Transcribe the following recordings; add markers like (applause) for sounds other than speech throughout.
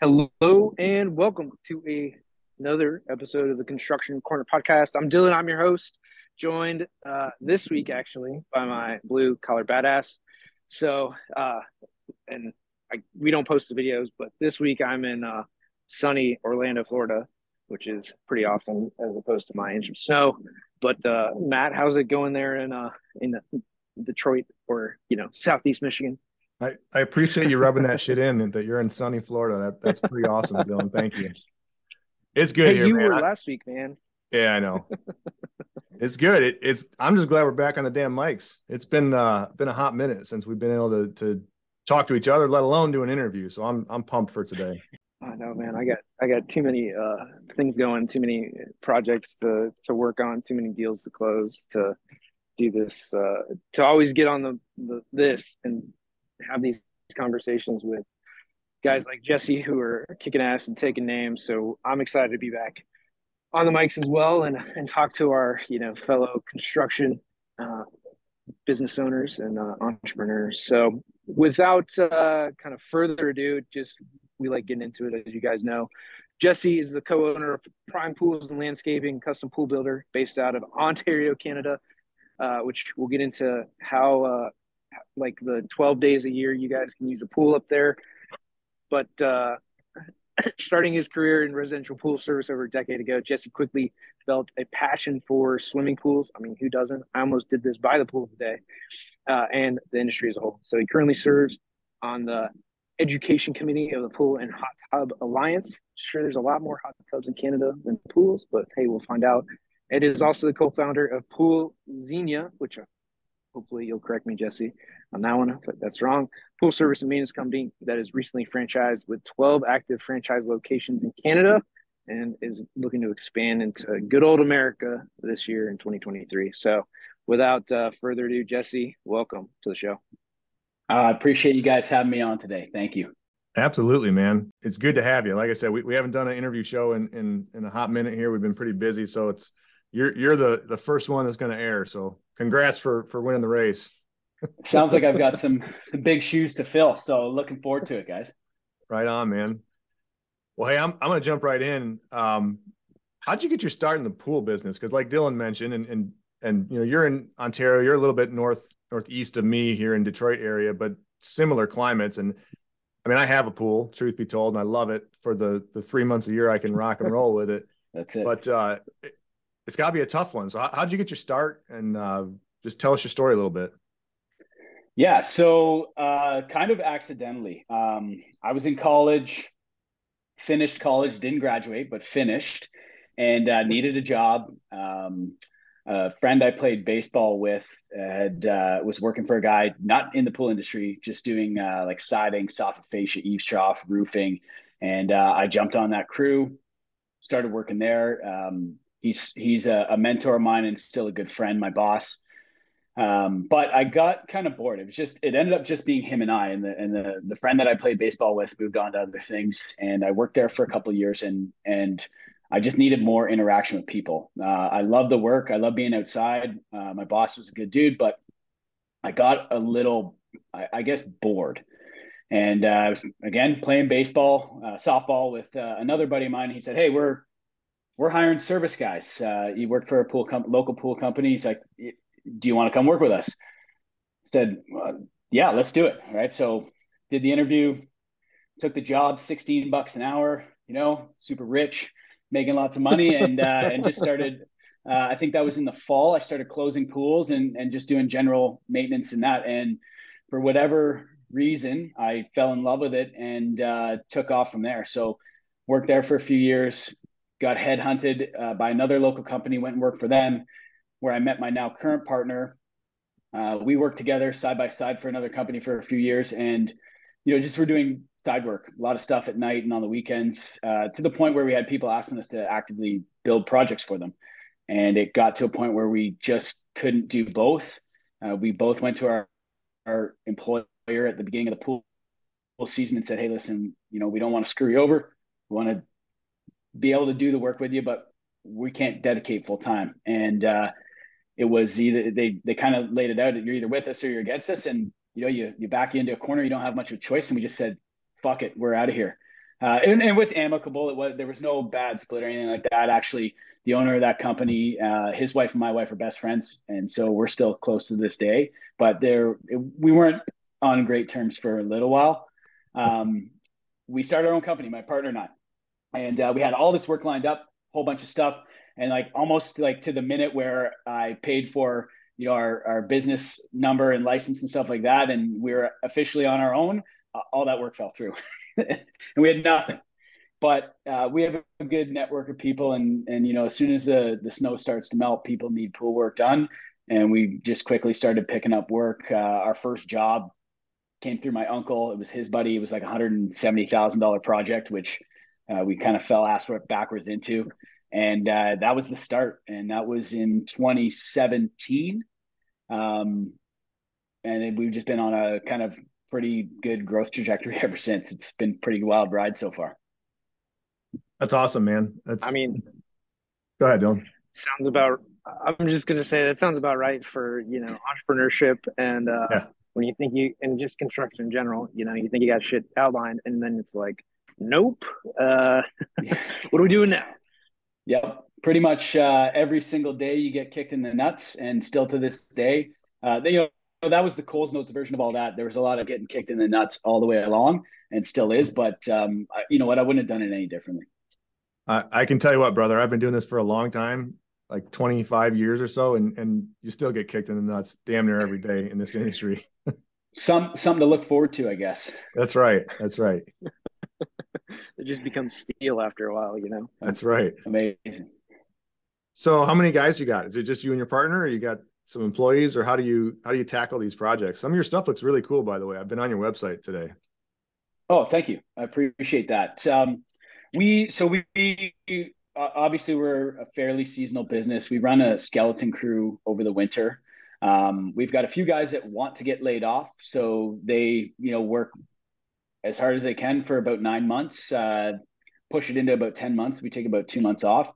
Hello and welcome to a, another episode of the Construction Corner podcast. I'm Dillon. I'm your host, joined uh, this week actually by my blue collar badass. So, uh, and I, we don't post the videos, but this week I'm in uh, sunny Orlando, Florida, which is pretty awesome as opposed to my inch of snow. But uh, Matt, how's it going there in uh, in Detroit or you know Southeast Michigan? I, I appreciate you rubbing that shit in that you're in sunny Florida. That that's pretty awesome, Dillon. Thank you. It's good hey, here, you man. were last week, man. Yeah, I know. (laughs) it's good. It, it's. I'm just glad we're back on the damn mics. It's been uh been a hot minute since we've been able to to talk to each other, let alone do an interview. So I'm I'm pumped for today. I know, man. I got I got too many uh things going, too many projects to to work on, too many deals to close to do this uh to always get on the, the this and have these conversations with guys like Jesse who are kicking ass and taking names. So I'm excited to be back on the mics as well and and talk to our you know fellow construction uh, business owners and uh, entrepreneurs. So without uh, kind of further ado, just we like getting into it as you guys know. Jesse is the co-owner of Prime Pools and Landscaping, custom pool builder based out of Ontario, Canada, uh, which we'll get into how uh, like the 12 days a year you guys can use a pool up there. But uh, (clears throat) starting his career in residential pool service over a decade ago, Jesse quickly developed a passion for swimming pools. I mean, who doesn't? I almost did this by the pool today, uh, and the industry as a whole. So he currently serves on the education committee of the Pool and Hot Tub Alliance. Sure, there's a lot more hot tubs in Canada than pools, but hey, we'll find out. It is also the co-founder of Pool Zenia, which hopefully you'll correct me, Jesse, on that one if that's wrong. Pool service and maintenance company that is recently franchised with 12 active franchise locations in Canada and is looking to expand into good old America this year in 2023. So, without uh, further ado, Jesse, welcome to the show. I uh, appreciate you guys having me on today. Thank you. Absolutely, man. It's good to have you. Like I said, we, we haven't done an interview show in, in in a hot minute here. We've been pretty busy, so it's you're you're the the first one that's going to air. So congrats for for winning the race. (laughs) Sounds like I've got some some big shoes to fill. So looking forward to it, guys. Right on, man. Well, hey, I'm I'm gonna jump right in. Um, how'd you get your start in the pool business? Because like Dillon mentioned, and and and you know, you're in Ontario, you're a little bit north northeast of me here in Detroit area, but similar climates. And I mean, I have a pool, truth be told, and I love it for the the three months a year I can rock and roll with it. (laughs) That's it. But uh, it's got to be a tough one. So, how, would you get your start? And uh, just tell us your story a little bit. Yeah, so uh, kind of accidentally. Um, I was in college, finished college, didn't graduate, but finished, and uh, needed a job. Um, a friend I played baseball with had uh, was working for a guy not in the pool industry, just doing uh, like siding, soffit fascia, eaves trough, roofing, and uh, I jumped on that crew, started working there. Um, he's he's a, a, mentor of mine and still a good friend, my boss. Um, but I got kind of bored. It was just it ended up just being him and I, and the and the the friend that I played baseball with moved on to other things, and I worked there for a couple years, and and I just needed more interaction with people. Uh, I love the work. I love being outside. Uh, my boss was a good dude, but I got a little, I, I guess, bored. And uh, I was again playing baseball, uh, softball with uh, another buddy of mine. He said, "Hey, we're we're hiring service guys. Uh, you work for a pool com- local pool company. He's like, do you want to come work with us? I said, well, yeah, let's do it. Right. So did the interview, took the job, 16 bucks an hour, you know, super rich, making lots of money and, uh, (laughs) and just started, uh, I think that was in the fall. I started closing pools and, and just doing general maintenance and that. And for whatever reason, I fell in love with it and uh, took off from there. So worked there for a few years, got headhunted uh, by another local company, went and worked for them, where I met my now current partner. Uh, we worked together side by side for another company for a few years, and you know, just we're doing side work, a lot of stuff at night and on the weekends, uh, to the point where we had people asking us to actively build projects for them, and it got to a point where we just couldn't do both. Uh, we both went to our our employer at the beginning of the pool season and said, "Hey, listen, you know, we don't want to screw you over. We want to be able to do the work with you, but we can't dedicate full time. And uh, it was either they they kind of laid it out. You're either with us or you're against us, and you know you you back into a corner. You don't have much of a choice, and we just said, "Fuck it, we're out of here." uh, and, and, it was amicable. It was there was no bad split or anything like that. Actually, the owner of that company, uh, his wife and my wife are best friends, and so we're still close to this day. But there, we weren't on great terms for a little while. Um, we started our own company, my partner and I, and uh, we had all this work lined up, whole bunch of stuff, and like almost like to the minute where I paid for you know our, our business number and license and stuff like that, and we are officially on our own. Uh, all that work fell through. (laughs) and we had nothing. But uh, we have a good network of people, and and you know, as soon as the the snow starts to melt, people need pool work done, and we just quickly started picking up work. Uh, our first job came through my uncle. It was his buddy. It was like a hundred and seventy thousand dollar project, which uh, we kind of fell ass backwards into, and uh, that was the start. And that was in 2017. Um, and we've just been on a kind of pretty good growth trajectory (laughs) ever since. It's been pretty wild ride so far. That's awesome, man. That's I mean go ahead, Dillon. Sounds about I'm just gonna say that sounds about right for you know entrepreneurship and uh yeah. when you think you and just construction in general, you know, you think you got shit outlined and then it's like, nope. Uh (laughs) what are we doing now? Yep. Pretty much uh every single day you get kicked in the nuts and still to this day. Uh they you know that was the Coles Notes version of all that. There was a lot of getting kicked in the nuts all the way along, and still is. But um, you know what? I wouldn't have done it any differently. I, I can tell you what, brother. I've been doing this for a long time, like 25 years or so, and and you still get kicked in the nuts damn near every day in this industry. (laughs) Some something to look forward to, I guess. That's right. That's right. (laughs) it just becomes steel after a while, you know. That's right. Amazing. So, how many guys you got? Is it just you and your partner, or you got some employees or how do you how do you tackle these projects some of your stuff looks really cool by the way i've been on your website today oh thank you i appreciate that um, we so we obviously we're a fairly seasonal business we run a skeleton crew over the winter um, we've got a few guys that want to get laid off so they you know work as hard as they can for about nine months uh, push it into about 10 months we take about two months off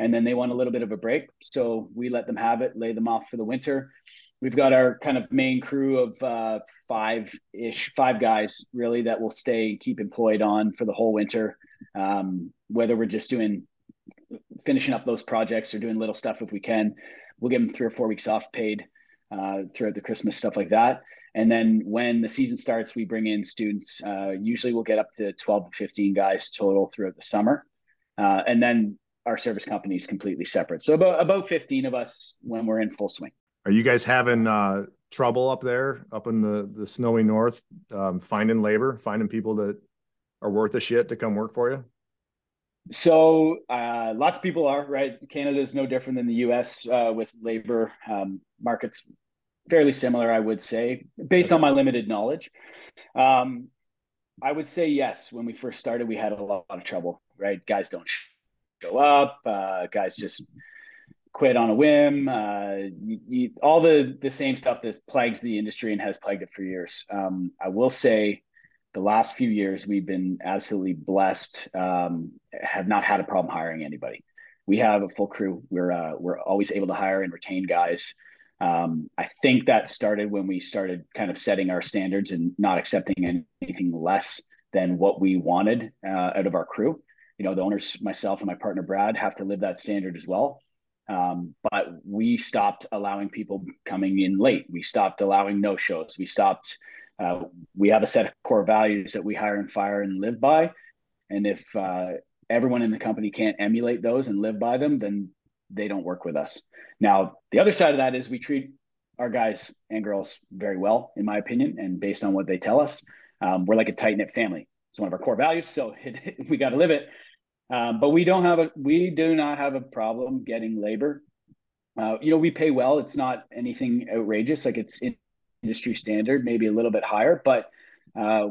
and then they want a little bit of a break. So we let them have it, lay them off for the winter. We've got our kind of main crew of uh, five ish, five guys really that will stay, and keep employed on for the whole winter. Um, whether we're just doing, finishing up those projects or doing little stuff if we can, we'll give them three or four weeks off paid uh, throughout the Christmas stuff like that. And then when the season starts, we bring in students. Uh, usually we'll get up to 12 to 15 guys total throughout the summer. Uh, and then our service company is completely separate. So about about 15 of us when we're in full swing. Are you guys having uh, trouble up there, up in the the snowy north, um, finding labor, finding people that are worth a shit to come work for you? So uh, lots of people are right. Canada is no different than the U.S. Uh, with labor um, markets, fairly similar, I would say, based on my limited knowledge. Um, I would say yes. When we first started, we had a lot, of trouble. Right, guys don't show up. Uh, guys just quit on a whim. Uh, you, you, all the the same stuff that plagues the industry and has plagued it for years. Um, I will say, the last few years we've been absolutely blessed. Um, have not had a problem hiring anybody. We have a full crew. We're uh, we're always able to hire and retain guys. Um, I think that started when we started kind of setting our standards and not accepting anything less than what we wanted uh, out of our crew. You know the owners myself and my partner brad have to live that standard as well. Um, but we stopped allowing people coming in late. We stopped allowing no shows we stopped uh, we have a set of core values that we hire and fire and live by. And if uh, everyone in the company can't emulate those and live by them then they don't work with us now the other side of that is we treat our guys and girls very well in my opinion and based on what they tell us um, we're like a tight-knit family it's one of our core values so (laughs) it, we got to live it um, but we don't have a we do not have a problem getting labor. Uh, you know, we pay well. It's not anything outrageous. Like it's industry standard, maybe a little bit higher. But uh,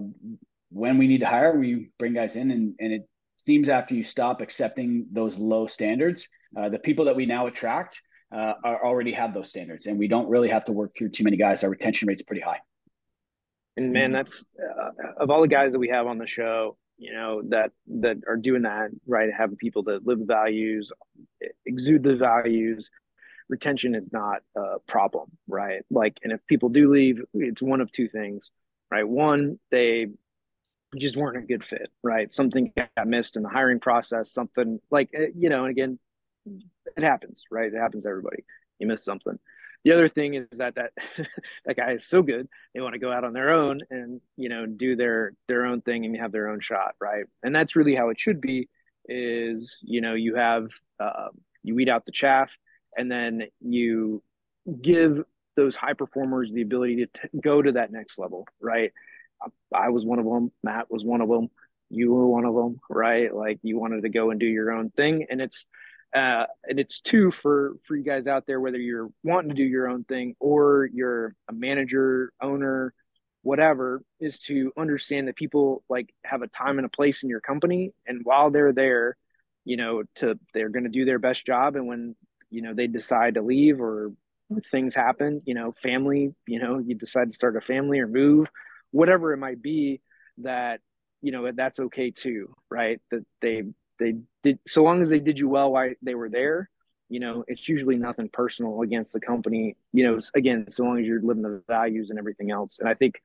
when we need to hire, we bring guys in, and and it seems after you stop accepting those low standards, uh, the people that we now attract uh, are already have those standards, and we don't really have to work through too many guys. Our retention rate's pretty high. And man, that's uh, of all the guys that we have on the show, you know that that are doing that right having people that live the values exude the values retention is not a problem right like and if people do leave it's one of two things right one they just weren't a good fit, right? Something got missed in the hiring process, something like, eh, you know, and again, it happens, right? It happens to everybody. You miss something. The other thing is that that (laughs) that guy is so good, they want to go out on their own and you know do their their own thing and have their own shot, right? And that's really how it should be. Is you know you have uh, you weed out the chaff, and then you give those high performers the ability to t- go to that next level, right? I was one of them. Matt was one of them. You were one of them, right? Like you wanted to go and do your own thing, and it's uh, and it's two for for you guys out there, whether you're wanting to do your own thing or you're a manager, owner, whatever, is to understand that people like have a time and a place in your company, and while they're there, you know, to they're going to do their best job, and when you know they decide to leave or things happen, you know, family, you know, you decide to start a family or move whatever it might be that you know that's okay too right? That they they did so long as they did you well while they were there you know it's usually nothing personal against the company you know again so long as you're living the values and everything else. And i think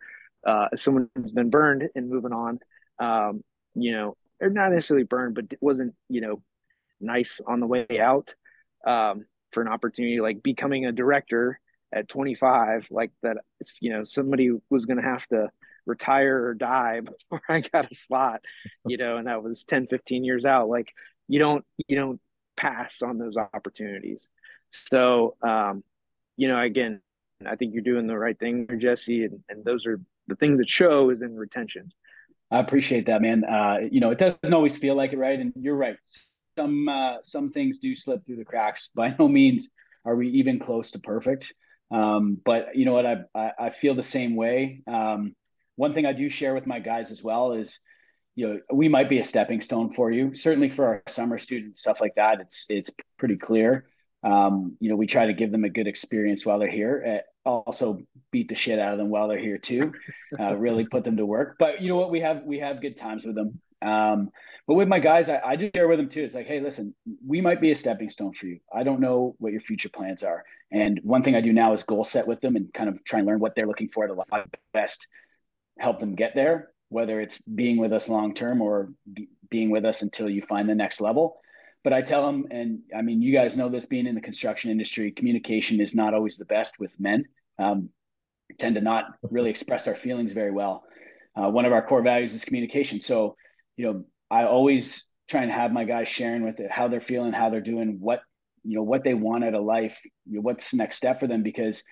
uh someone who's been burned and moving on um you know or not necessarily burned but it wasn't you know nice on the way out um for an opportunity like becoming a director at 25 like that you know somebody was going to have to retire or die (laughs) before i got a slot you know and that was 10 15 years out. Like you don't you don't pass on those opportunities. So um you know again i think you're doing the right thing jesse and, and those are the things that show is in retention. I appreciate that man. Uh you know it doesn't always feel like it right? And you're right. Some uh some things do slip through the cracks. By no means are we even close to perfect. Um, but you know what? I, I, I feel the same way. Um, one thing I do share with my guys as well is, you know, we might be a stepping stone for you. Certainly for our summer students, stuff like that. It's it's pretty clear. Um, you know, we try to give them a good experience while they're here. Uh, also, beat the shit out of them while they're here too. (laughs) Uh, really put them to work. But you know what? We have we have good times with them. Um, but with my guys, I, I just share with them too. It's like, hey, listen, we might be a stepping stone for you. I don't know what your future plans are. And one thing I do now is goal set with them and kind of try and learn what they're looking for to best help them get there, whether it's being with us long term or be, being with us until you find the next level. But I tell them, and I mean, you guys know this being in the construction industry, communication is not always the best with men. Um, tend to not really express our feelings very well. Uh, one of our core values is communication. So, you know, I always try and have my guys sharing with it how they're feeling, how they're doing, what you know, what they want out of life, you know, what's the next step for them. Because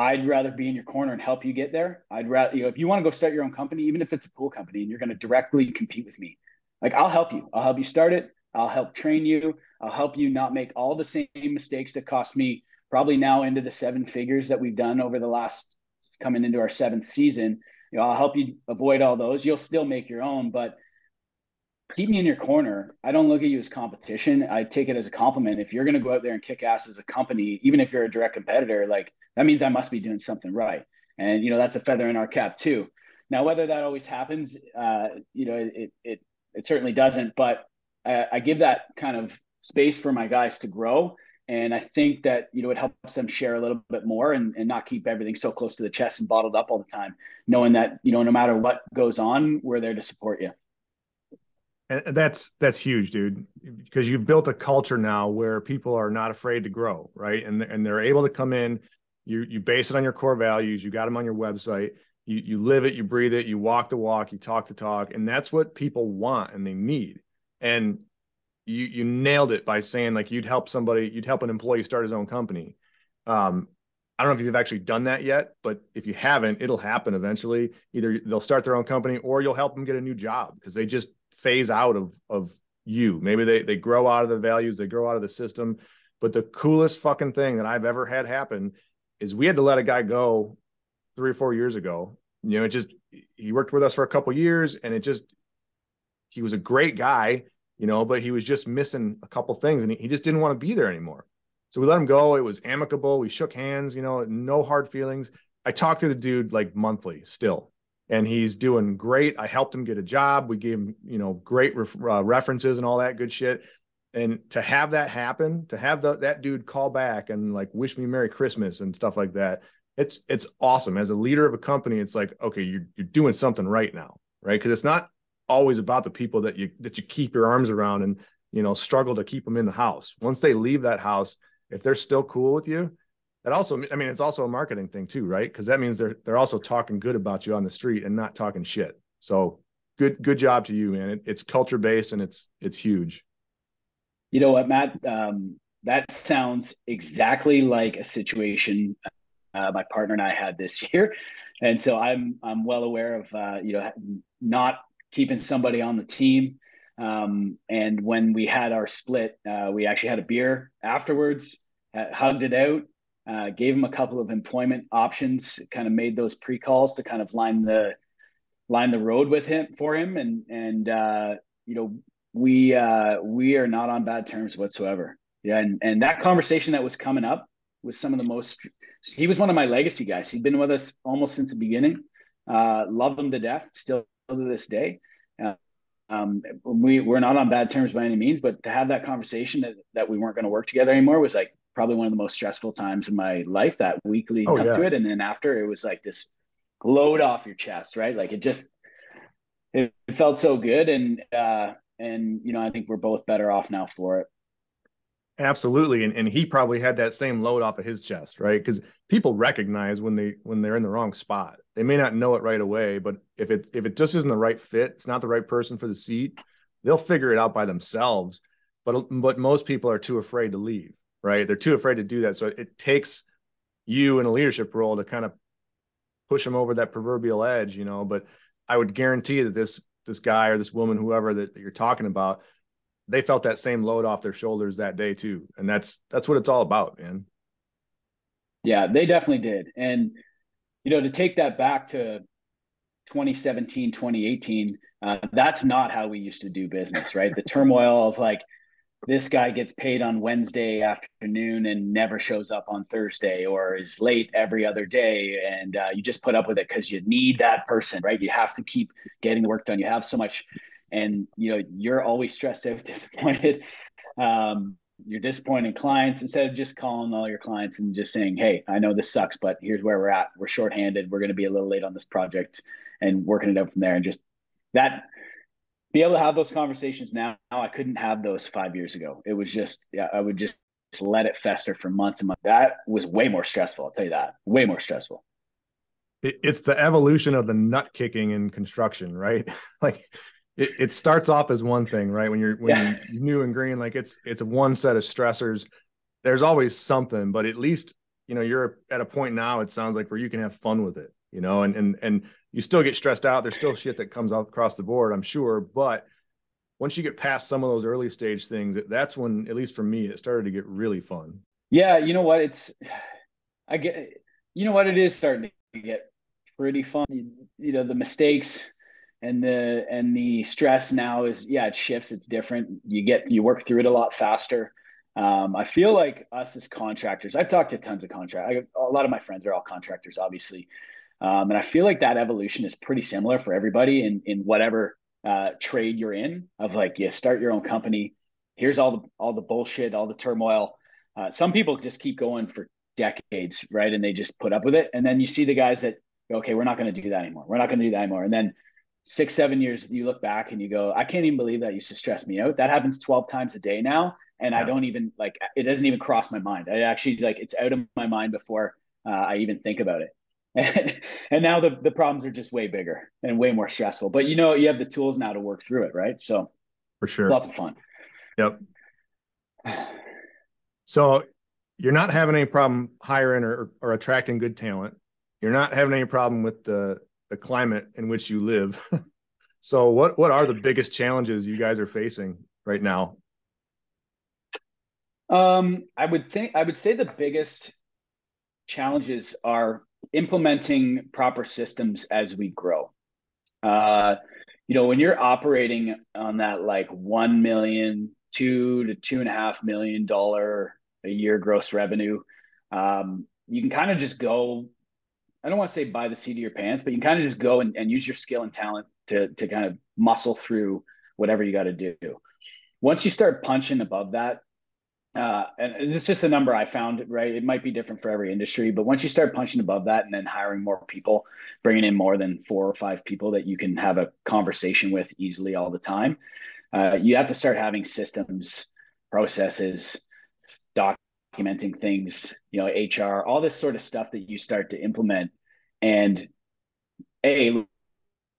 I'd rather be in your corner and help you get there. I'd rather, you know, if you want to go start your own company, even if it's a pool company and you're going to directly compete with me, like I'll help you. I'll help you start it. I'll help train you. I'll help you not make all the same mistakes that cost me probably now into the seven figures that we've done over the last coming into our seventh season. You know, I'll help you avoid all those. You'll still make your own, but keep me in your corner. I don't look at you as competition. I take it as a compliment. If you're going to go out there and kick ass as a company, even if you're a direct competitor, like that means I must be doing something right. And you know that's a feather in our cap too. Now, whether that always happens, uh, you know, it it it certainly doesn't. But I, I give that kind of space for my guys to grow. And I think that, you know, it helps them share a little bit more and, and not keep everything so close to the chest and bottled up all the time, knowing that, you know, no matter what goes on, we're there to support you and that's that's huge dude because you've built a culture now where people are not afraid to grow right? And and they're able to come in you you base it on your core values you got them on your website you you live it you breathe it you walk the walk you talk the talk and that's what people want and they need. And you you nailed it by saying like you'd help somebody you'd help an employee start his own company. Um I don't know if you've actually done that yet, but if you haven't, it'll happen eventually. Either they'll start their own company or you'll help them get a new job because they just phase out of of you. Maybe they they grow out of the values, they grow out of the system. But the coolest fucking thing that I've ever had happen is we had to let a guy go three or four years ago. You know, it just he worked with us for a couple years and it just he was a great guy, you know, but he was just missing a couple things and he, he just didn't want to be there anymore. So we let him go. It was amicable. We shook hands, you know, no hard feelings. I talked to the dude like monthly still, and he's doing great. I helped him get a job. We gave him, you know, great ref- uh, references and all that good shit. And to have that happen, to have the, that dude call back and like wish me Merry Christmas and stuff like that, it's it's awesome. As a leader of a company, it's like okay, you're you're doing something right now, right? Because it's not always about the people that you that you keep your arms around and you know struggle to keep them in the house. Once they leave that house, if they're still cool with you, that also I mean it's also a marketing thing too, right? Because that means they're they're also talking good about you on the street and not talking shit. So good good job to you, man. It, it's culture based and it's it's huge. You know what, Matt? Um, that sounds exactly like a situation uh, my partner and I had this (laughs) year, and so I'm I'm well aware of uh, you know not keeping somebody on the team. Um, and when we had our split, uh, we actually had a beer afterwards, hugged it out, uh, gave him a couple of employment options, kind of made those pre calls to kind of line the line the road with him for him, and and uh, you know we uh, we are not on bad terms whatsoever. Yeah, and and that conversation that was coming up was some of the most. He was one of my legacy guys. He'd been with us almost since the beginning. Uh, love him to death, still to this day. Uh, um, we we're not on bad terms by any means, but to have that conversation that, that we weren't going to work together anymore was like probably one of the most stressful times in my life. That week leading oh, up yeah. to it, and then after, it was like this load off your chest, right? Like it just it, it felt so good, and uh, and you know I think we're both better off now for it. Absolutely. And, and he probably had that same load off of his chest, right? Because people recognize when they when they're in the wrong spot. They may not know it right away, but if it if it just isn't the right fit, it's not the right person for the seat, they'll figure it out by themselves. But but most people are too afraid to leave, right? They're too afraid to do that. So it, takes you in a leadership role to kind of push them over that proverbial edge, you know. But I would guarantee that this this guy or this woman, whoever that you're talking about, they felt that same load off their shoulders that day too. And that's that's what it's all about, man. Yeah, they definitely did. And you know, to take that back to 2017, 2018, uh, that's not how we used to do business, right? The turmoil of like this guy gets paid on Wednesday afternoon and never shows up on Thursday or is late every other day. And uh, you just put up with it because you need that person, right? You have to keep getting the work done. You have so much and you know you're always stressed out (laughs) disappointed um, you're disappointing clients instead of just calling all your clients and just saying hey i know this sucks but here's where we're at we're shorthanded we're going to be a little late on this project and working it out from there and just that be able to have those conversations now i couldn't have those five years ago it was just yeah i would just let it fester for months and months that was way more stressful i'll tell you that way more stressful it's the evolution of the nut kicking in construction right (laughs) like it, it starts off as one thing, right? When you're when yeah. you're new and green, like it's it's one set of stressors. There's always something, but at least you know you're at a point now. It sounds like where you can have fun with it, you know, and and and you still get stressed out. There's still shit that comes across the board, I'm sure, but once you get past some of those early stage things, that's when, at least for me, it started to get really fun. Yeah, you know what? It's I get you know what it is starting to get pretty fun. You, you know, the mistakes and the and the stress now is yeah it shifts it's different you get you work through it a lot faster um, i feel like us as contractors i've talked to tons of contractors a lot of my friends are all contractors obviously um, and i feel like that evolution is pretty similar for everybody in in whatever uh, trade you're in of like you start your own company here's all the all the bullshit all the turmoil uh, some people just keep going for decades right and they just put up with it and then you see the guys that okay we're not going to do that anymore we're not going to do that anymore and then six, seven years, you look back and you go, I can't even believe that used to stress me out. That happens 12 times a day now. And yeah. I don't even like, it doesn't even cross my mind. I actually like, it's out of my mind before uh, I even think about it. And, (laughs) and now the, the problems are just way bigger and way more stressful, but you know, you have the tools now to work through it. Right. So for sure. Lots of fun. Yep. So you're not having any problem hiring or, or attracting good talent. You're not having any problem with the the climate in which you live. (laughs) so what what are the biggest challenges you guys are facing right now? Um, I would think I would say the biggest challenges are implementing proper systems as we grow. Uh, you know, when you're operating on that like one million, two to two and a half million dollar a year gross revenue, um, you can kind of just go I don't want to say by the seat of your pants, but you can kind of just go and, and use your skill and talent to to kind of muscle through whatever you got to do. Once you start punching above that, uh, and it's just a number I found, right? It might be different for every industry, but once you start punching above that and then hiring more people, bringing in more than four or five people that you can have a conversation with easily all the time, uh, you have to start having systems, processes, documenting things, you know, HR, all this sort of stuff that you start to implement. And a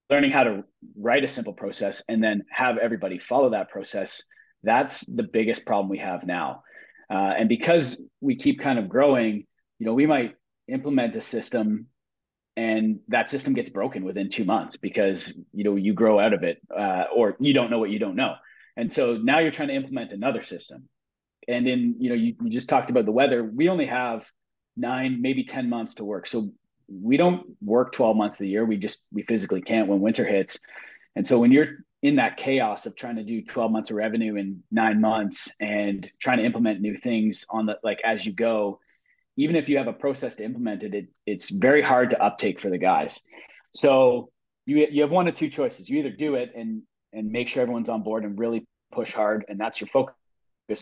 learning how to write a simple process and then have everybody follow that process that's the biggest problem we have now. Uh, and because we keep kind of growing, you know, we might implement a system and that system gets broken within two months because you know you grow out of it uh, or you don't know what you don't know. And so now you're trying to implement another system. And then you know you, you just talked about the weather. We only have nine maybe 10 months to work. So we don't work 12 months of the year. We just we physically can't when winter hits. And so when you're in that chaos of trying to do 12 months of revenue in nine months and trying to implement new things on the like as you go even if you have a process to implement it, it it's very hard to uptake for the guys. So you you have one of two choices. You either do it and and make sure everyone's on board and really push hard and that's your focus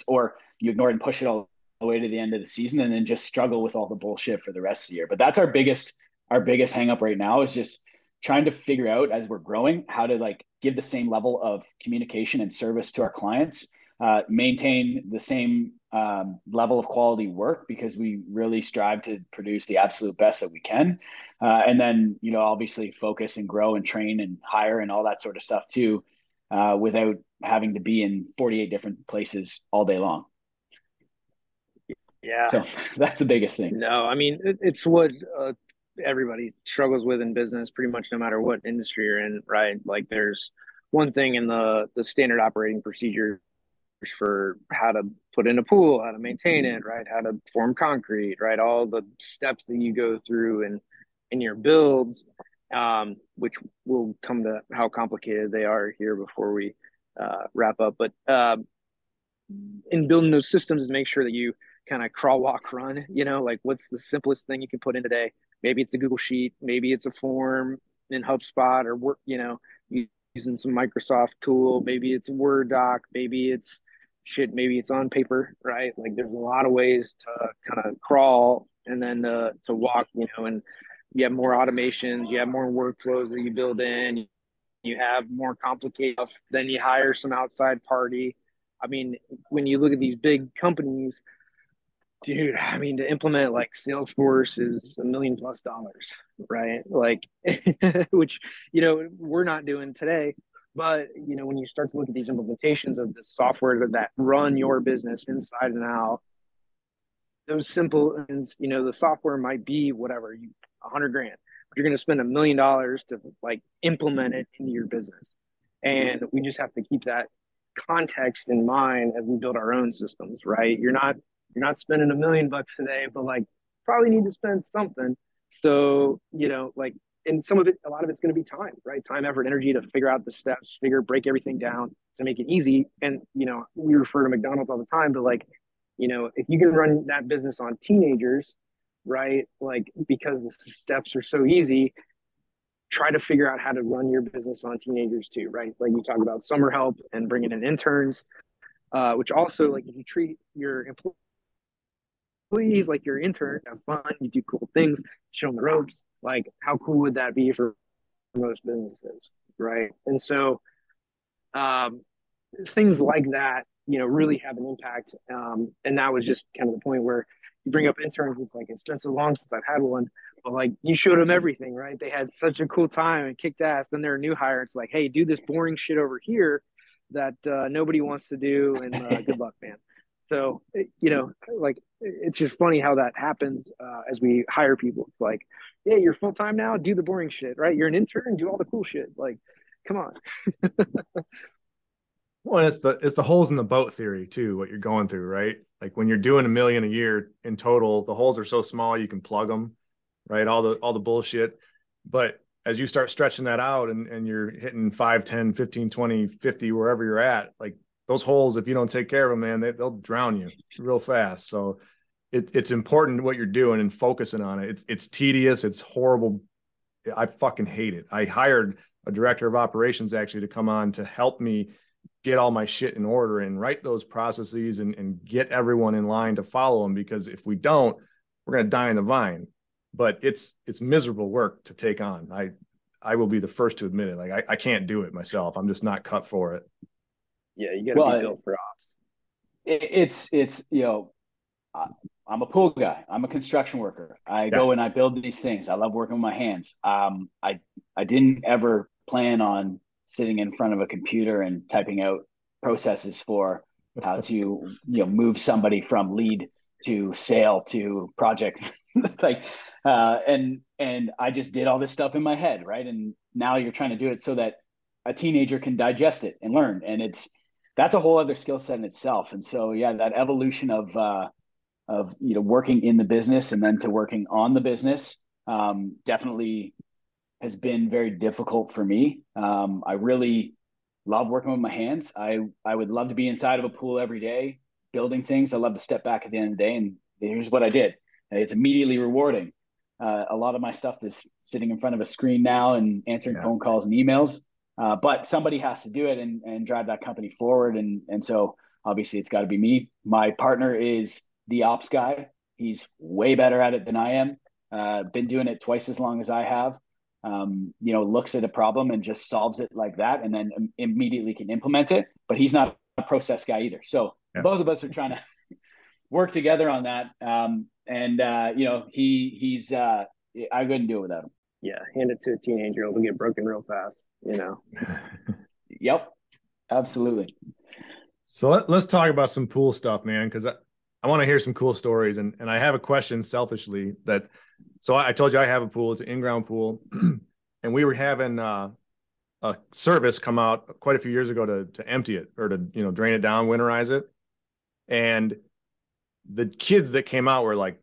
or you ignore it and push it all the way to the end of the season and then just struggle with all the bullshit for the rest of the year. But that's our biggest our biggest hang up right now is just trying to figure out as we're growing how to like give the same level of communication and service to our clients uh, maintain the same um, level of quality work because we really strive to produce the absolute best that we can. Uh, and then you know obviously focus and grow and train and hire and all that sort of stuff too uh, without having to be in 48 different places all day long. Yeah. So (laughs) that's the biggest thing. No i mean it, it's what uh, everybody struggles with in business pretty much no matter what industry you're in right? Like there's one thing in the the standard operating procedures for how to put in a pool how to maintain it right? How to form concrete right? All the steps that you go through in in your builds um, which will come to how complicated they are here before we uh, wrap up. But uh, in building those systems is make sure that you kind of crawl walk run you know? Like what's the simplest thing you can put in today maybe it's a Google Sheet, maybe it's a form in HubSpot or work, you know, using some Microsoft tool, maybe it's Word doc, maybe it's shit, maybe it's on paper, right? Like there's a lot of ways to kind of crawl and then uh, to walk, you know, and you have more automations, you have more workflows that you build in, you have more complicated stuff, then you hire some outside party. I mean, when you look at these big companies, dude i mean to implement like salesforce is a million plus dollars right? Like (laughs) which you know we're not doing today. But you know when you start to look at these implementations of the software that run your business inside and out those simple you know the software might be whatever you 100 grand but you're going to spend a million dollars to like implement it into your business. And we just have to keep that context in mind as we build our own systems right? You're not you're not spending a million bucks today, but like probably need to spend something. So, you know, like, and some of it, a lot of it's going to be time, right? Time, effort, energy to figure out the steps, figure, break everything down to make it easy. And, you know, we refer to McDonald's all the time, but like, you know, if you can run that business on teenagers, right? Like, because the steps are so easy, try to figure out how to run your business on teenagers too, right? Like you talk about summer help and bringing in interns, uh, which also like if you treat your employees employees, like your intern, have fun, you do cool things, show them the ropes. Like, how cool would that be for most businesses, right? And so, um, things like that, you know, really have an impact. Um, and that was just kind of the point where you bring up interns. It's like it's been so long since I've had one, but like you showed them everything, right? They had such a cool time and kicked ass. Then they're a new hire. It's like, hey, do this boring shit over here that uh, nobody wants to do, and uh, good luck, man. So, you know, like it's just funny how that happens uh, as we hire people. It's like, yeah, you're full time now, do the boring shit, right? You're an intern, do all the cool shit. Like, come on. (laughs) well, it's the it's the holes in the boat theory too. What you're going through, right? Like when you're doing a million a year in total, the holes are so small you can plug them, right? All the all the bullshit, but as you start stretching that out and, and you're hitting 5 10 15 20 50 wherever you're at like those holes, if you don't take care of them, man, they, will drown you real fast. So it, it's important what you're doing and focusing on it. It's, it's tedious. It's horrible. I fucking hate it. I hired a director of operations actually to come on to help me get all my shit in order and write those processes and, and get everyone in line to follow them because if we don't we're going to die in the vine but it's it's miserable work to take on i i will be the first to admit it like i, I can't do it myself i'm just not cut for it yeah you gotta well, be built for ops it, it's it's you know I'm a pool guy. I'm a construction worker. I yeah. go and I build these things. I love working with my hands. Um, I I didn't ever plan on sitting in front of a computer and typing out processes for how (laughs) to you know move somebody from lead to sale to project (laughs) like uh, and and I just did all this stuff in my head right and now you're trying to do it so that a teenager can digest it and learn and it's that's a whole other skill set in itself and so yeah that evolution of uh, of you know working in the business and then to working on the business um, definitely has been very difficult for me. Um, I really love working with my hands. I I would love to be inside of a pool every day, building things. I love to step back at the end of the day and here's what I did. It's immediately rewarding. Uh, a lot of my stuff is sitting in front of a screen now and answering yeah. phone calls and emails. Uh, but somebody has to do it and, and drive that company forward. And and so obviously it's got to be me. My partner is the ops guy. He's way better at it than I am. Uh, been doing it twice as long as I have. Um, you know, looks at a problem and just solves it like that, and then immediately can implement it. But he's not a process guy either. So yeah. both of us are trying to (laughs) work together on that. Um, and uh, you know, he he's uh, I couldn't do it without him. Yeah, hand it to a teenager; it'll get broken real fast. You know. (laughs) yep, absolutely. So let, us talk about some pool stuff, man. Because I I want to hear some cool stories. And, and I have a question selfishly that, so I, told you I have a pool, it's an in-ground pool. (clears throat) and we were having uh, a service come out quite a few years ago to, to empty it or to, you know, drain it down, winterize it. And the kids that came out were like,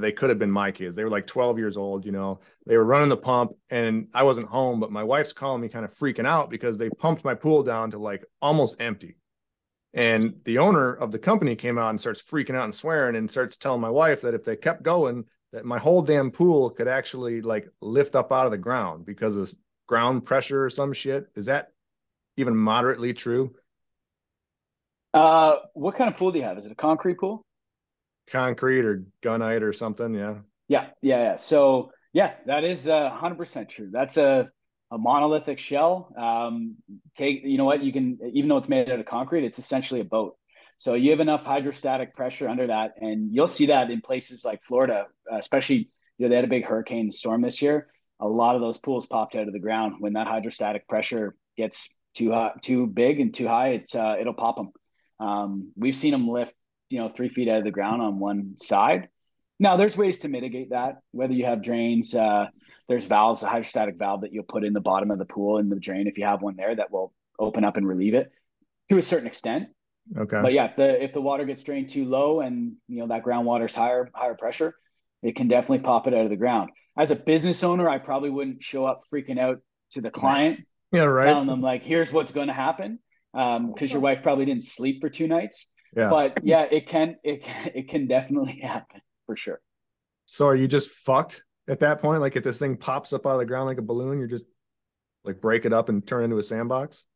they could have been my kids. They were like 12 years old, you know, they were running the pump and I wasn't home, but my wife's calling me kind of freaking out because they pumped my pool down to like almost empty and the owner of the company came out and starts freaking out and swearing and starts telling my wife that if they kept going, that my whole damn pool could actually like lift up out of the ground because of ground pressure or some shit. Is that even moderately true? Uh, what kind of pool do you have? Is it a concrete pool? Concrete or gunite or something? Yeah. Yeah, yeah, yeah. So yeah, that is hundred percent true. That's a a monolithic shell. Um, take you know what you can even though it's made out of concrete, it's essentially a boat. So you have enough hydrostatic pressure under that, and you'll see that in places like Florida, especially you know they had a big hurricane storm this year. A lot of those pools popped out of the ground when that hydrostatic pressure gets too hot, too big and too high. It's uh, it'll pop them. Um, we've seen them lift you know three feet out of the ground on one side. Now there's ways to mitigate that, whether you have drains. Uh, there's valves, a hydrostatic valve that you'll put in the bottom of the pool in the drain if you have one there that will open up and relieve it to a certain extent. Okay. But yeah, if the if the water gets drained too low and you know that groundwater is higher higher pressure, it can definitely pop it out of the ground. As a business owner, I probably wouldn't show up freaking out to the client, (laughs) yeah, right, telling them like, "Here's what's going to happen," because um, your wife probably didn't sleep for two nights. Yeah. But yeah, it can it (laughs) it can definitely happen for sure. So are you just fucked at that point? Like if this thing pops up out of the ground like a balloon, you're just like break it up and turn it into a sandbox?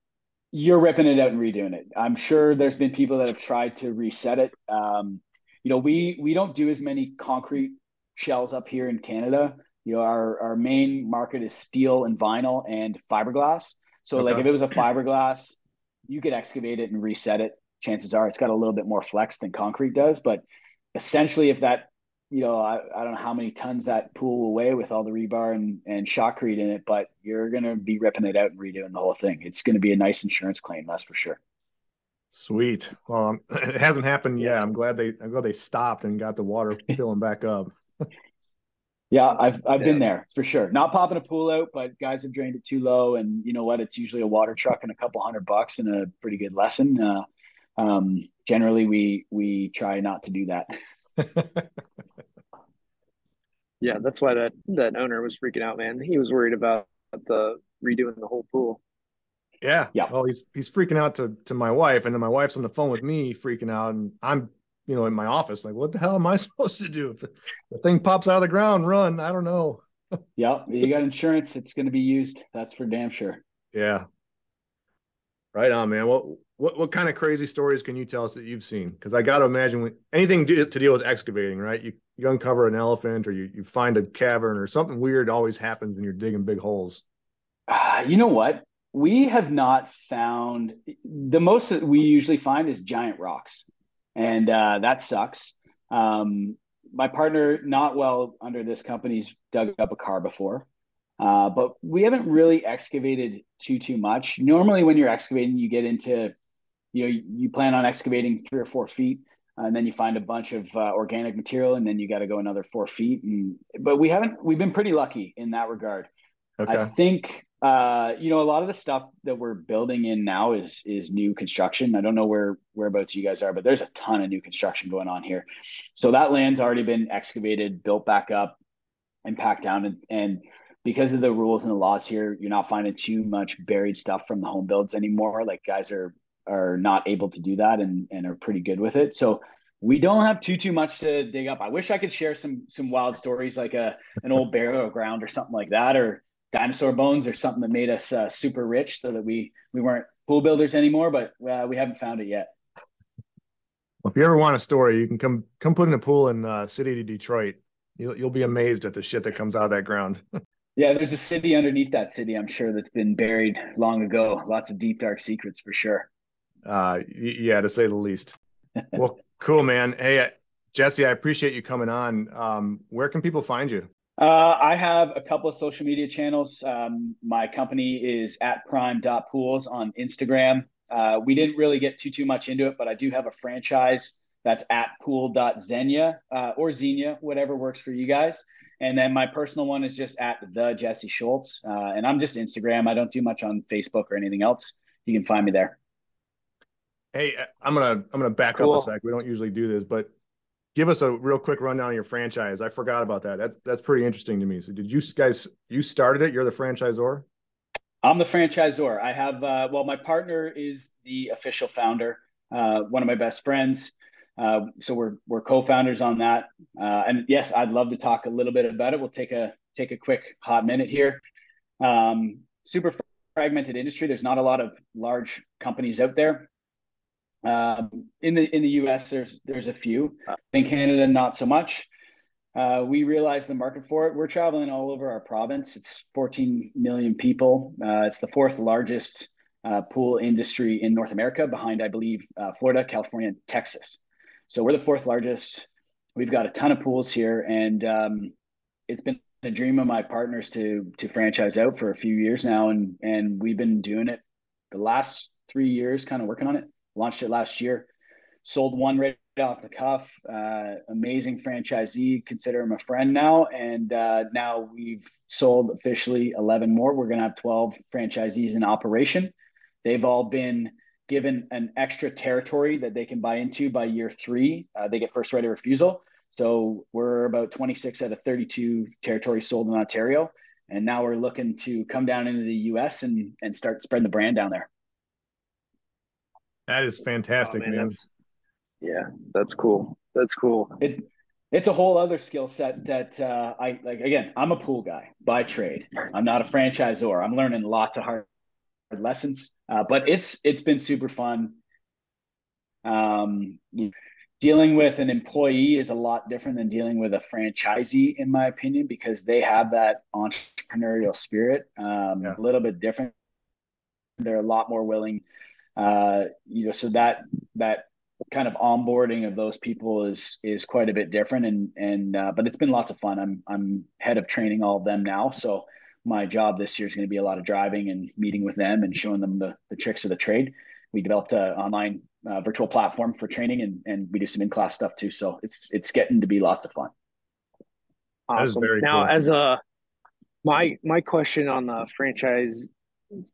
You're ripping it out and redoing it. I'm sure there's been people that have tried to reset it. Um, you know, we we don't do as many concrete shells up here in Canada. You know, our our main market is steel and vinyl and fiberglass. So okay. like if it was a fiberglass, you could excavate it and reset it. Chances are it's got a little bit more flex than concrete does, but essentially if that you know, I, I don't know how many tons that pool will weigh with all the rebar and, and shotcrete in it, but you're going to be ripping it out and redoing the whole thing. It's going to be a nice insurance claim, that's for sure. Sweet. Well, um, (laughs) it hasn't happened yet. I'm glad they, I'm glad they stopped and got the water (laughs) filling back up. yeah, I've, I've yeah. been there for sure. Not popping a pool out, but guys have drained it too low. And you know what? It's usually a water truck and a couple hundred bucks and a pretty good lesson. Uh, um, generally, we we try not to do that. (laughs) yeah, that's why that that owner was freaking out, man. He was worried about the redoing the whole pool. Yeah. Yeah. Well, he's he's freaking out to to my wife, and then my wife's on the phone with me freaking out, and I'm you know in my office like, what the hell am I (laughs) supposed to do if the thing pops out of the ground? Run! I don't know. (laughs) yep you got insurance. It's going to be used. That's for damn sure. Yeah. Right on, man. Well, what what kind of crazy stories can you tell us that you've seen? Because I got to imagine when, anything to, to deal with excavating, right? You you uncover an elephant or you you find a cavern or something weird always happens when you're digging big holes. Uh, you know what? We have not found the most that we usually find is giant rocks, and uh, that sucks. Um, my partner, not well under this company's dug up a car before. Uh, but we haven't really excavated too too much. Normally, when you're excavating, you get into you know you plan on excavating three or four feet, and then you find a bunch of uh, organic material, and then you got to go another four feet. And but we haven't. We've been pretty lucky in that regard. Okay. I think uh, you know a lot of the stuff that we're building in now is is new construction. I don't know where whereabouts you guys are, but there's a ton of new construction going on here. So that land's already been excavated, built back up, and packed down, and and because of the rules and the laws here, you're not finding too much buried stuff from the home builds anymore. Like guys are are not able to do that and and are pretty good with it. So we don't have too too much to dig up. I wish I could share some some wild stories like a an old burial ground or something like that, or dinosaur bones or something that made us uh, super rich, so that we we weren't pool builders anymore. But uh, we haven't found it yet. Well, if you ever want a story, you can come come put in a pool in uh, city to Detroit. You'll you'll be amazed at the shit that comes out of that ground. (laughs) Yeah, there's a city underneath that city, I'm sure, that's been buried long ago. Lots of deep, dark secrets for sure. Uh, yeah, to say the least. (laughs) well, cool, man. Hey, uh, Jesse, I appreciate you coming on. Um, where can people find you? Uh, I have a couple of social media channels. Um, my company is at prime.pools on Instagram. Uh, we didn't really get too too much into it, but I do have a franchise that's at pool.zenia uh, or Zenia, whatever works for you guys. And then my personal one is just at the Jesse Schulz. Uh, and I'm just Instagram. I don't do much on Facebook or anything else. You can find me there. Hey, uh, I'm gonna I'm gonna back cool. up a sec. We don't usually do this, but give us a real quick rundown of your franchise. I forgot about that. That's that's pretty interesting to me. So did you guys you started it? You're the franchisor? I'm the franchisor. I have uh, well, my partner is the official founder, uh, one of my best friends. Uh, so we're we're co-founders on that. Uh, and yes, I'd love to talk a little bit about it. We'll take a take a quick hot minute here. Um, super fragmented industry. There's not a lot of large companies out there. Um, in the in the U.S., there's there's a few. In Canada, not so much. Uh, we realize the market for it. We're traveling all over our province. It's 14 million people. Uh, it's the fourth largest uh, pool industry in North America, behind I believe uh, Florida, California, and Texas. So we're the fourth largest. We've got a ton of pools here, and um, it's been a dream of my partners to to franchise out for a few years now, and and we've been doing it the last three years, kind of working on it. Launched it last year, sold one right off the cuff. Uh, amazing franchisee, consider him a friend now, and uh, now we've sold officially eleven more. We're gonna have twelve franchisees in operation. They've all been given an extra territory that they can buy into by year three. Uh, they get first right of refusal. So we're about 26 out of 32 territories sold in Ontario. And now we're looking to come down into the US and, and start spreading the brand down there. That is fantastic, oh, man. man. That's, yeah, that's cool. That's cool. It, it's a whole other skill set that uh, I like. Again, I'm a pool guy by trade. I'm not a franchisor. I'm learning lots of hard lessons. Uh, but it's it's been super fun. Um, dealing with an employee is a lot different than dealing with a franchisee, in my opinion, because they have that entrepreneurial spirit. Um, yeah. A little bit different. They're a lot more willing. Uh, you know, so that that kind of onboarding of those people is is quite a bit different and and uh, but it's been lots of fun i'm i'm head of training all of them now so my job this year is going to be a lot of driving and meeting with them and showing them the, the tricks of the trade. We developed an online uh, virtual platform for training and, and we do some in-class stuff too. So it's, it's getting to be lots of fun. Awesome. Now, cool. as a, my, my question on the franchise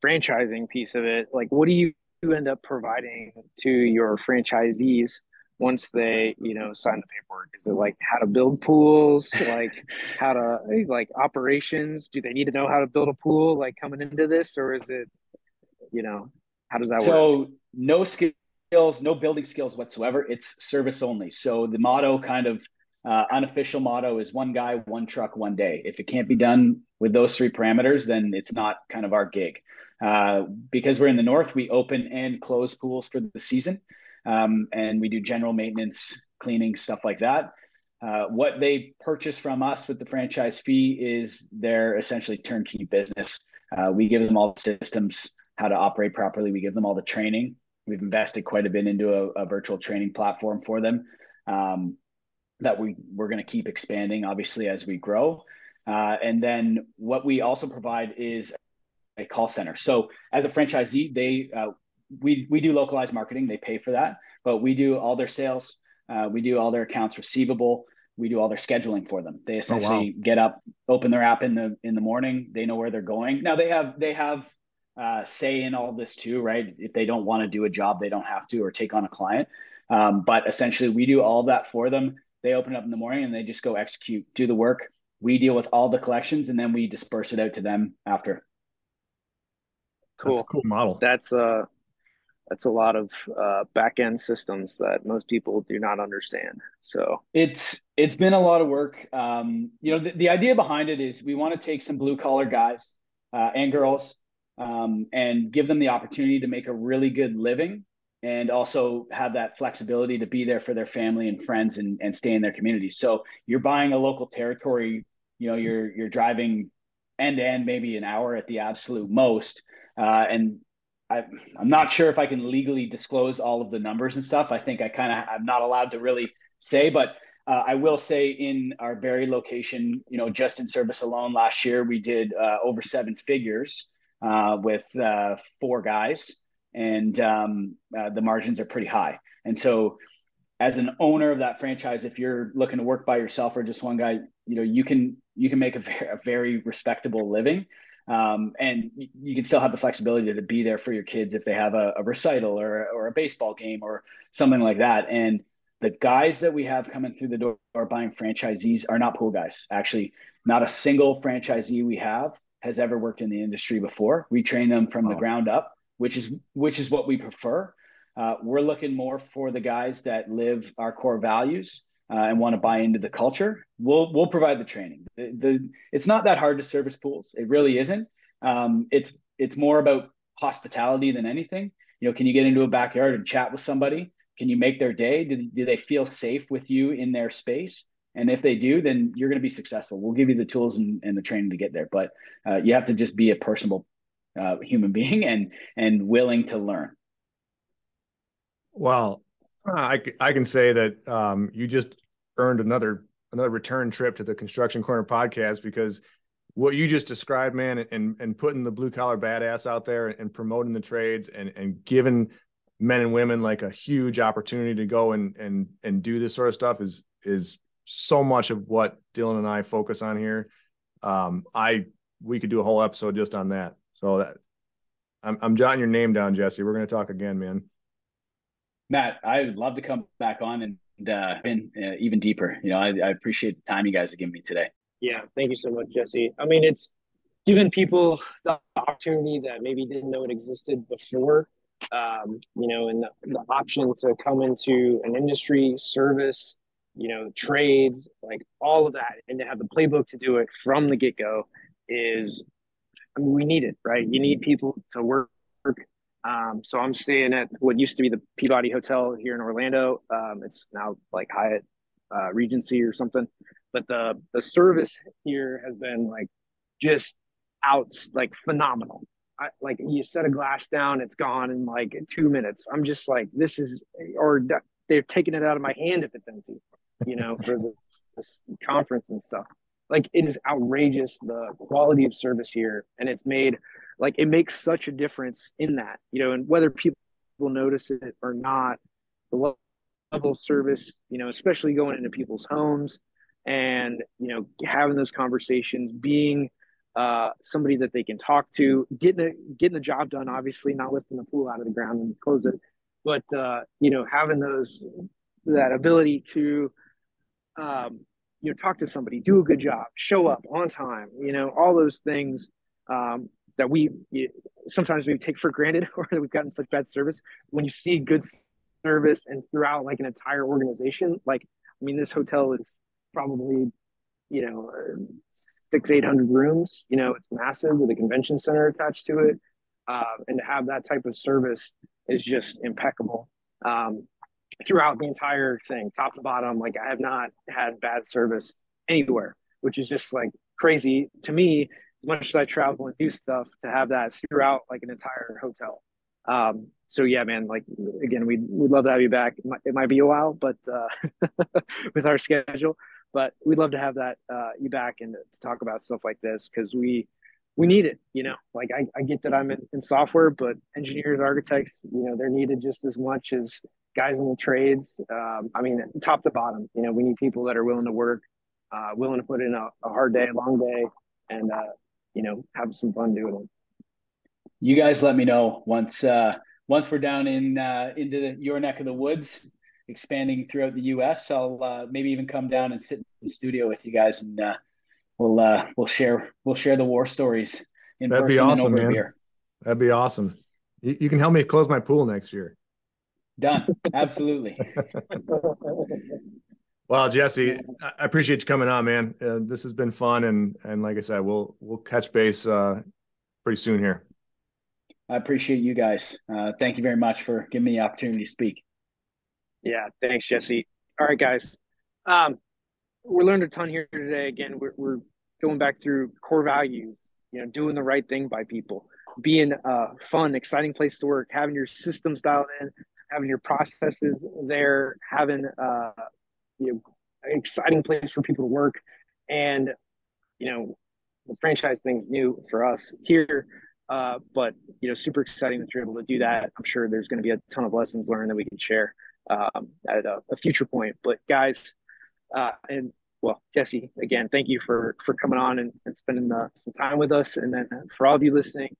franchising piece of it, like, what do you end up providing to your franchisees once they you know sign the paperwork? Is it like how to build pools? (laughs) Like how to like operations? Do they need to know how to build a pool like coming into this? Or is it you know how does that so, work? so no skills no building skills whatsoever. It's service only. So the motto kind of uh, unofficial motto is one guy, one truck, one day. If it can't be done with those three parameters, then it's not kind of our gig. Uh, because we're in the north, we open and close pools for the season, um, and we do general maintenance, cleaning, stuff like that. Uh, what they purchase from us with the franchise fee is their essentially turnkey business. Uh, we give them all the systems, how to operate properly. We give them all the training. We've invested quite a bit into a, a virtual training platform for them um, that we we're going to keep expanding, obviously, as we grow. Uh, and then what we also provide is a call center. So as a franchisee, they uh, we we do localized marketing. They pay for that, but we do all their sales. Uh, we do all their accounts receivable. We do all their scheduling for them. They essentially oh, wow. get up, open their app in the in the morning. They know where they're going. Now they have they have uh, say in all this too, right? If they don't want to do a job, they don't have to or take on a client. Um, but essentially, we do all that for them. They open up in the morning and they just go execute, do the work. We deal with all the collections and then we disperse it out to them after. Cool, cool model. That's uh, that's a lot of uh, back end systems that most people do not understand. So it's it's been a lot of work. Um, you know, the, the idea behind it is we want to take some blue collar guys uh, and girls um, and give them the opportunity to make a really good living and also have that flexibility to be there for their family and friends and, and stay in their community. So you're buying a local territory, you know, you're you're driving end to end maybe an hour at the absolute most. Uh, and I, I'm not sure if I can legally disclose all of the numbers and stuff. I think I kind of I'm not allowed to really say, but uh, I will say in our Barrie location, you know, just in service alone last year, we did uh, over seven figures uh, with uh, four guys, and um, uh, the margins are pretty high. And so, as an owner of that franchise, if you're looking to work by yourself or just one guy, you know you can you can make a a very respectable living. Um, and you can still have the flexibility to be there for your kids if they have a, a recital or, or a baseball game or something like that. And the guys that we have coming through the door are buying franchisees are not pool guys. Actually, not a single franchisee we have has ever worked in the industry before. We train them from the ground up, which is which is what we prefer. Uh, we're looking more for the guys that live our core values uh, and want to buy into the culture. We'll we'll provide the training. The, the it's not that hard to service pools. It really isn't. Um, it's it's more about hospitality than anything. You know, can you get into a backyard and chat with somebody? Can you make their day? Do, do they feel safe with you in their space? And if they do, then you're going to be successful. We'll give you the tools and, and the training to get there. But uh, you have to just be a personable uh, human (laughs) being and and willing to learn. Well, I, I can say that um, you just earned another another return trip to the Construction Corner podcast because what you just described, man, and and putting the blue collar badass out there and promoting the trades and and giving men and women like a huge opportunity to go and and and do this sort of stuff is is so much of what Dillon and I focus on here. Um, I we could do a whole episode just on that. So that I'm I'm jotting your name down, Jesse. We're gonna talk again, man. Matt, I would love to come back on and uh, in uh, even deeper. You know, I, I appreciate the time you guys have given me today. Yeah, thank you so much, Jesse. I mean, it's given people the opportunity that maybe didn't know it existed before. Um, you know, and the, the option to come into an industry, service, you know, trades, like all of that, and to have the playbook to do it from the get go is, I mean, we need it, right? You need people to work. Um, so I'm staying at what used to be the Peabody Hotel here in Orlando. Um, it's now like Hyatt uh, Regency or something, but the the service here has been like just out like phenomenal. I, like you set a glass down, it's gone in like two minutes. I'm just like, this is, or they're taking it out of my hand if it's empty you know, for the, this conference and stuff. Like it is outrageous the quality of service here, and it's made like it makes such a difference in that, you know, and whether people will notice it or not, the level of service, you know, especially going into people's homes and you know having those conversations, being uh, somebody that they can talk to, getting the getting the job done. Obviously, not lifting the pool out of the ground and close it, but uh, you know having those that ability to um, you know, talk to somebody, do a good job, show up on time, you know, all those things um, that we sometimes we take for granted (laughs) or that we've gotten such bad service. When you see good service and throughout like an entire organization, like, I mean, this hotel is probably, you know, six, 800 rooms. You know, it's massive with a convention center attached to it. Uh, and to have that type of service is just impeccable um, throughout the entire thing, top to bottom. Like I have not had bad service anywhere, which is just like crazy to me. Much as I travel and do stuff, to have that throughout like an entire hotel. Um, so yeah, man. Like again, we'd we'd love to have you back. It might, it might be a while, but uh, (laughs) with our schedule, but we'd love to have that uh, you back and to talk about stuff like this because we we need it. You know, like I, I get that I'm in, in software, but engineers, architects, you know, they're needed just as much as guys in the trades. Um, I mean, top to bottom, you know, we need people that are willing to work, uh, willing to put in a, a hard day, a long day, and uh, you know, have some fun doing it. You guys, let me know once uh, once we're down in uh, into the, your neck of the woods, expanding throughout the U.S. I'll uh, maybe even come down and sit in the studio with you guys, and uh, we'll uh, we'll share we'll share the war stories in That'd person be awesome, and over man. beer. That'd be awesome. You, you can help me close my pool next year. Done. Absolutely. (laughs) well, Jesse, I appreciate you coming on, man. Uh, this has been fun, and and like I said, we'll we'll catch base uh, pretty soon here. I appreciate you guys. Uh, thank you very much for giving me the opportunity to speak. Yeah, thanks, Jesse. All right, guys. Um, we learned a ton here today. Again, we're, we're going back through core values, you know, doing the right thing by people, being a fun, exciting place to work, having your systems dialed in, having your processes there, having uh, you know, exciting place for people to work, and you know, the franchise thing's new for us here. Uh, but you know, super exciting that you're able to do that. I'm sure there's going to be a ton of lessons learned that we can share um, at a, a, future point. But guys, uh, and well, Jesse, again, thank you for for coming on and, and spending uh, some time with us. And then for all of you listening,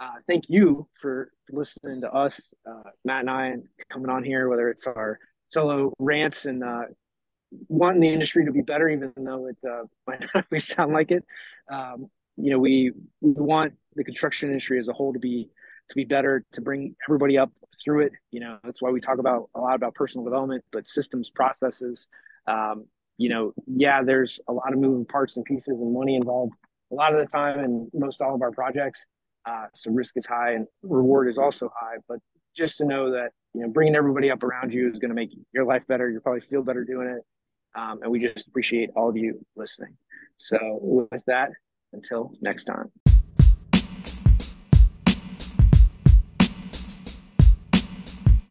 uh, thank you for, for listening to us, uh, Matt and I, and coming on here. Whether it's our solo rants and uh, wanting the industry to be better, even though it uh, (laughs) might not we sound like it. Um, you know, we we want the construction industry as a whole to be to be better, to bring everybody up through it. You know, that's why we talk about a lot about personal development, but systems, processes. Um, you know, yeah, there's a lot of moving parts and pieces and money involved a lot of the time in most all of our projects. Uh, so risk is high and reward is also high. But just to know that you know bringing everybody up around you is going to make your life better. You'll probably feel better doing it. Um, and we just appreciate all of you listening. So with that, until next time.